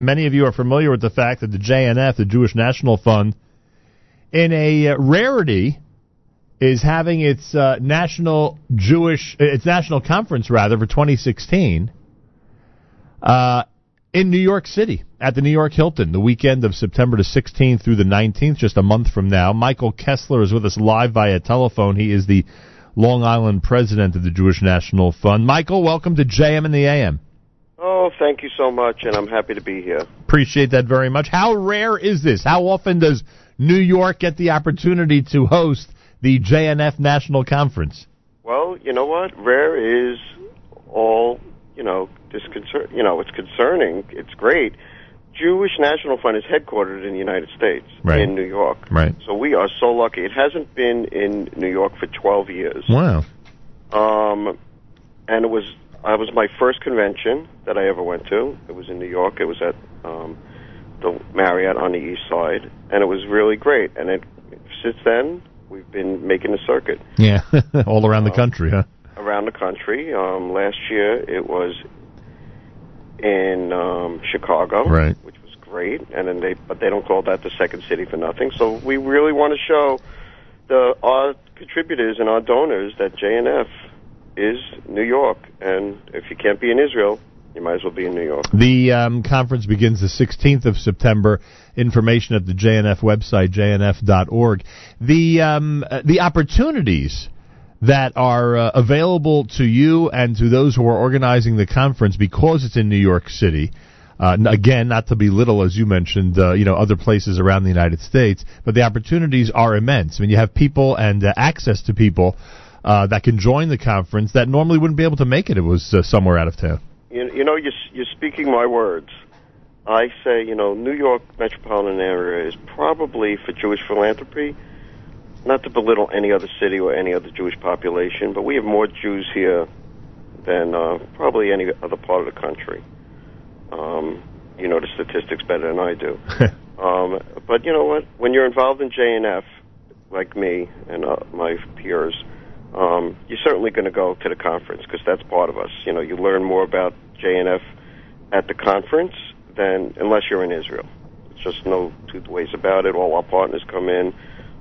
Many of you are familiar with the fact that the JNF, the Jewish National Fund, in a uh, rarity, is having its uh, national Jewish, its national conference rather for 2016, uh, in New York City at the New York Hilton, the weekend of September the 16th through the 19th, just a month from now. Michael Kessler is with us live via telephone. He is the Long Island president of the Jewish National Fund. Michael, welcome to JM in the AM. Oh, thank you so much, and I'm happy to be here. Appreciate that very much. How rare is this? How often does New York get the opportunity to host the JNF National Conference? Well, you know what? Rare is all, you know, disconcert. You know, it's concerning. It's great. Jewish National Fund is headquartered in the United States, right. in New York. Right. So we are so lucky. It hasn't been in New York for 12 years. Wow. Um, and it was I was my first convention that I ever went to. It was in New York. It was at um, the Marriott on the East Side, and it was really great. And it since then we've been making the circuit. Yeah, all around the uh, country, huh? Around the country. Um, last year it was in um, Chicago, right. which was great. And then they, but they don't call that the second city for nothing. So we really want to show the our contributors and our donors that JNF is New York, and if you can't be in Israel, you might as well be in New York. The um, conference begins the 16th of September. Information at the JNF website, jnf.org. The um, uh, the opportunities that are uh, available to you and to those who are organizing the conference because it's in New York City. Uh, again, not to belittle, as you mentioned, uh, you know, other places around the United States, but the opportunities are immense. I mean, you have people and uh, access to people uh, that can join the conference that normally wouldn't be able to make it. It was uh, somewhere out of town. You, you know, you're, you're speaking my words. I say, you know, New York metropolitan area is probably for Jewish philanthropy. Not to belittle any other city or any other Jewish population, but we have more Jews here than uh, probably any other part of the country. Um, you know the statistics better than I do. um, but you know what? When you're involved in JNF, like me and uh, my peers, um, you're certainly going to go to the conference because that's part of us. You know, you learn more about JNF at the conference than unless you're in Israel. It's just no two ways about it. All our partners come in.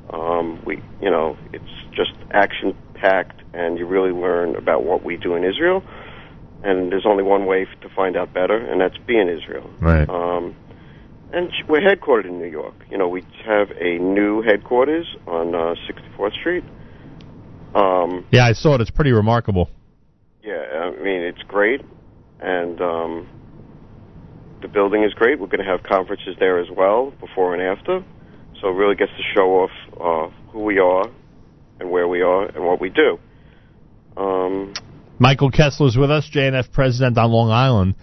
Um, we, you know, it's just action packed, and you really learn about what we do in Israel. And there's only one way to find out better, and that's be in Israel. Right. Um, and we're headquartered in New York. You know, we have a new headquarters on uh, 64th Street um, yeah, I saw it. It's pretty remarkable. Yeah, I mean it's great, and um, the building is great. We're going to have conferences there as well, before and after. So it really gets to show off uh, who we are and where we are and what we do. Um, Michael is with us, JNF president on Long Island.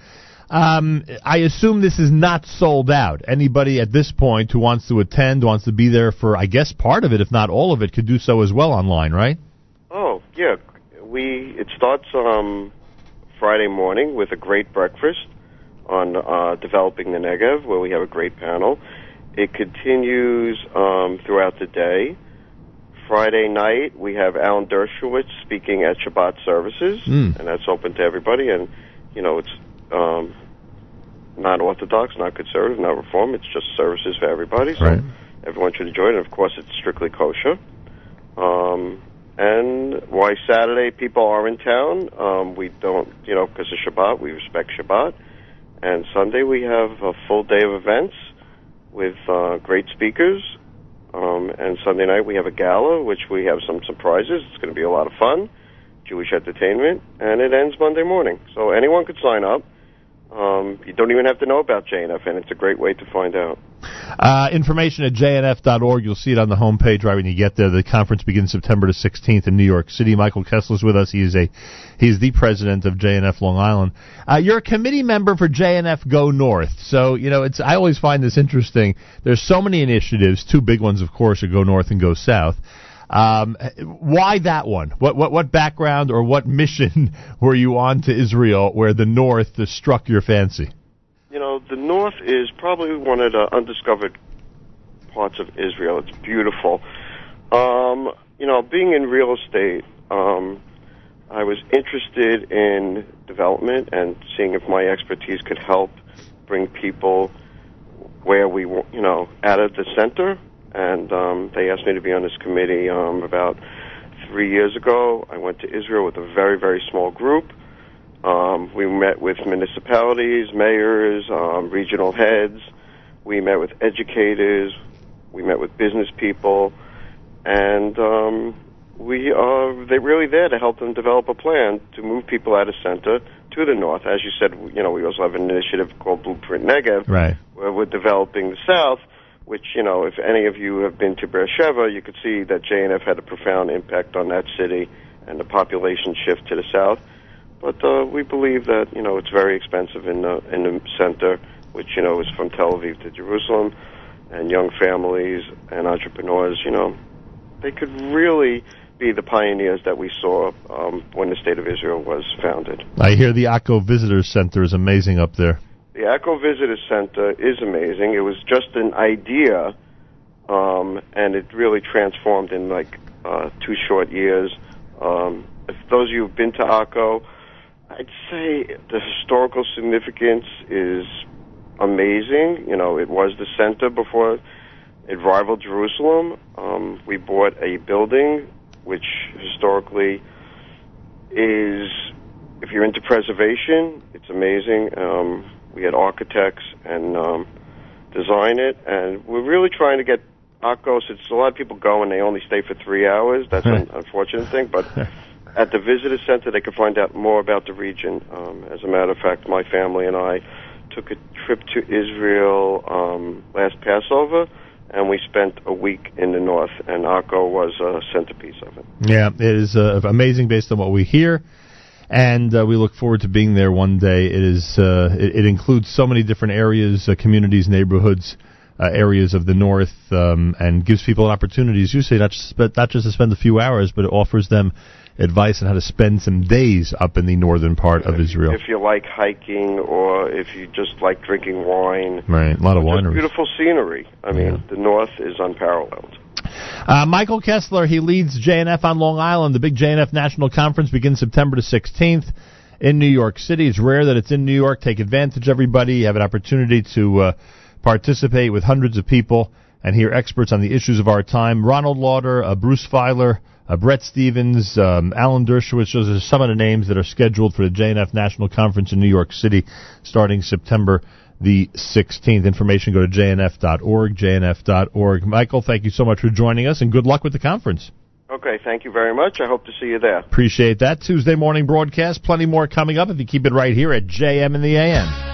Um, I assume this is not sold out. Anybody at this point who wants to attend, wants to be there for, I guess, part of it, if not all of it, could do so as well online, right? Oh yeah, we it starts um, Friday morning with a great breakfast on uh, developing the Negev, where we have a great panel. It continues um, throughout the day. Friday night we have Alan Dershowitz speaking at Shabbat services, mm. and that's open to everybody. And you know it's um, not orthodox, not conservative, not reform. It's just services for everybody. So right. everyone should enjoy it. And of course, it's strictly kosher. Um, and why Saturday people are in town. Um, we don't, you know, because of Shabbat, we respect Shabbat. And Sunday we have a full day of events with uh, great speakers. Um, and Sunday night we have a gala, which we have some surprises. It's going to be a lot of fun, Jewish entertainment, and it ends Monday morning. So anyone could sign up. Um, you don't even have to know about JNF, and it's a great way to find out. Uh, information at jnf.org. You'll see it on the homepage right when you get there. The conference begins September the 16th in New York City. Michael Kessler's with us. He is a he is the president of JNF Long Island. Uh, you're a committee member for JNF Go North. So you know it's I always find this interesting. There's so many initiatives. Two big ones, of course, are Go North and Go South. Um, why that one? What, what what background or what mission were you on to Israel where the North struck your fancy? You know, the North is probably one of the undiscovered parts of Israel. It's beautiful. Um, you know, being in real estate, um, I was interested in development and seeing if my expertise could help bring people where we, you know, out of the center. And um, they asked me to be on this committee um, about three years ago. I went to Israel with a very, very small group. Um, we met with municipalities, mayors, um, regional heads. We met with educators. We met with business people, and um, we are they're really there to help them develop a plan to move people out of center to the north. As you said, you know, we also have an initiative called Blueprint Negev, Right. where we're developing the south. Which you know, if any of you have been to Beersheba, you could see that JNF had a profound impact on that city and the population shift to the south. But uh, we believe that you know it's very expensive in the in the center, which you know is from Tel Aviv to Jerusalem, and young families and entrepreneurs. You know, they could really be the pioneers that we saw um, when the state of Israel was founded. I hear the Akko Visitor Center is amazing up there. The Akko Visitor Center is amazing. It was just an idea, um, and it really transformed in like uh, two short years. Um, if those of you who've been to Akko, I'd say the historical significance is amazing. You know, it was the center before it rivaled Jerusalem. Um, we bought a building which historically is, if you're into preservation, it's amazing. Um, we had architects and um, design it, and we're really trying to get Akos. It's a lot of people go and they only stay for three hours. That's an unfortunate thing, but at the visitor center they can find out more about the region. Um, as a matter of fact, my family and I took a trip to Israel um, last Passover, and we spent a week in the north, and Akko was a centerpiece of it. Yeah, it is uh, amazing based on what we hear, and uh, we look forward to being there one day. It is uh, it, it includes so many different areas, uh, communities, neighborhoods, uh, areas of the north, um, and gives people opportunities. You say not just not just to spend a few hours, but it offers them advice on how to spend some days up in the northern part of Israel. If you like hiking, or if you just like drinking wine, Right, a lot of wineries. beautiful scenery. I mean, Yeah. the north is unparalleled. Uh, Michael Kessler, he leads JNF on Long Island. The big JNF National Conference begins September the 16th in New York City. It's rare that it's in New York. Take advantage, everybody. You have an opportunity to uh, participate with hundreds of people and hear experts on the issues of our time. Ronald Lauder, uh, Bruce Feiler, uh, Bret Stephens, um, Alan Dershowitz. Those are some of the names that are scheduled for the JNF National Conference in New York City starting September the 16th. Information go to jnf.org, jnf.org. Michael, thank you so much for joining us and good luck with the conference. Okay, thank you very much. I hope to see you there. Appreciate that. Tuesday morning broadcast. Plenty more coming up if you keep it right here at JM in the AM.